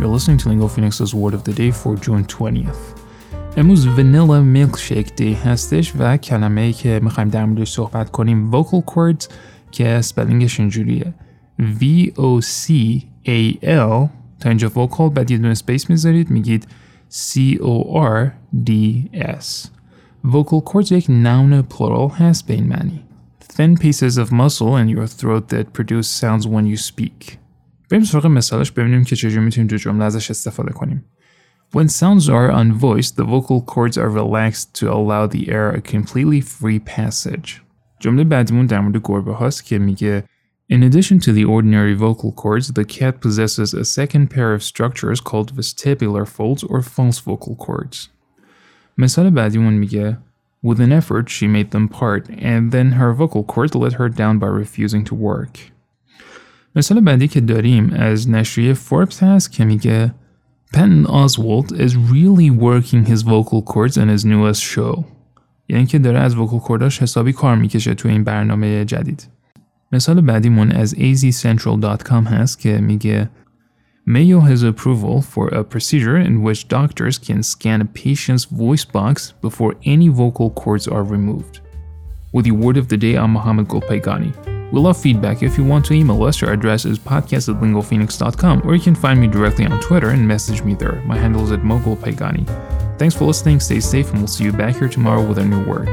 You're listening to Lingo Phoenix's Word of the Day for June 20th. امروز ونیلا میلکشیک دی هستش و کلمه ای که میخوایم در موردش صحبت کنیم vocal cords که سپلینگش اینجوریه V O C A L تا اینجا vocal بعد یه دونه سپیس میذارید میگید C O R D S vocal cords یک noun plural هست به این معنی thin pieces of muscle in your throat that produce sounds when you speak بریم سراغ مثالش ببینیم که چجوری میتونیم دو جمله ازش استفاده کنیم When sounds are unvoiced, the vocal cords are relaxed to allow the air a completely free passage. جمله بعدیمون در مورد گربه هاست که میگه In addition to the ordinary vocal cords, the cat possesses a second pair of structures called vestibular folds or false vocal cords. مثال بعدیمون میگه With an effort, she made them part, and then her vocal cords let her down by refusing to work. مثال بعدی که داریم از نشریه فوربس هست که میگه Patton Oswalt is really working his vocal cords in his newest show. یعنی که داره از vocal کورداش حسابی کار می‌کشه تو این برنامه جدید. مثال بعدیمون از azcentral.com هست که میگه Mayo has approval for a procedure in which doctors can scan a patient's voice box before any vocal cords are removed. With the word of the day, I'm Mohammed Golpaygani. We love feedback. If you want to email us, your address is podcast at lingophoenix.com, or you can find me directly on Twitter and message me there. My handle is at MoeGolpayegani. Thanks for listening, stay safe, and we'll see you back here tomorrow with a new word.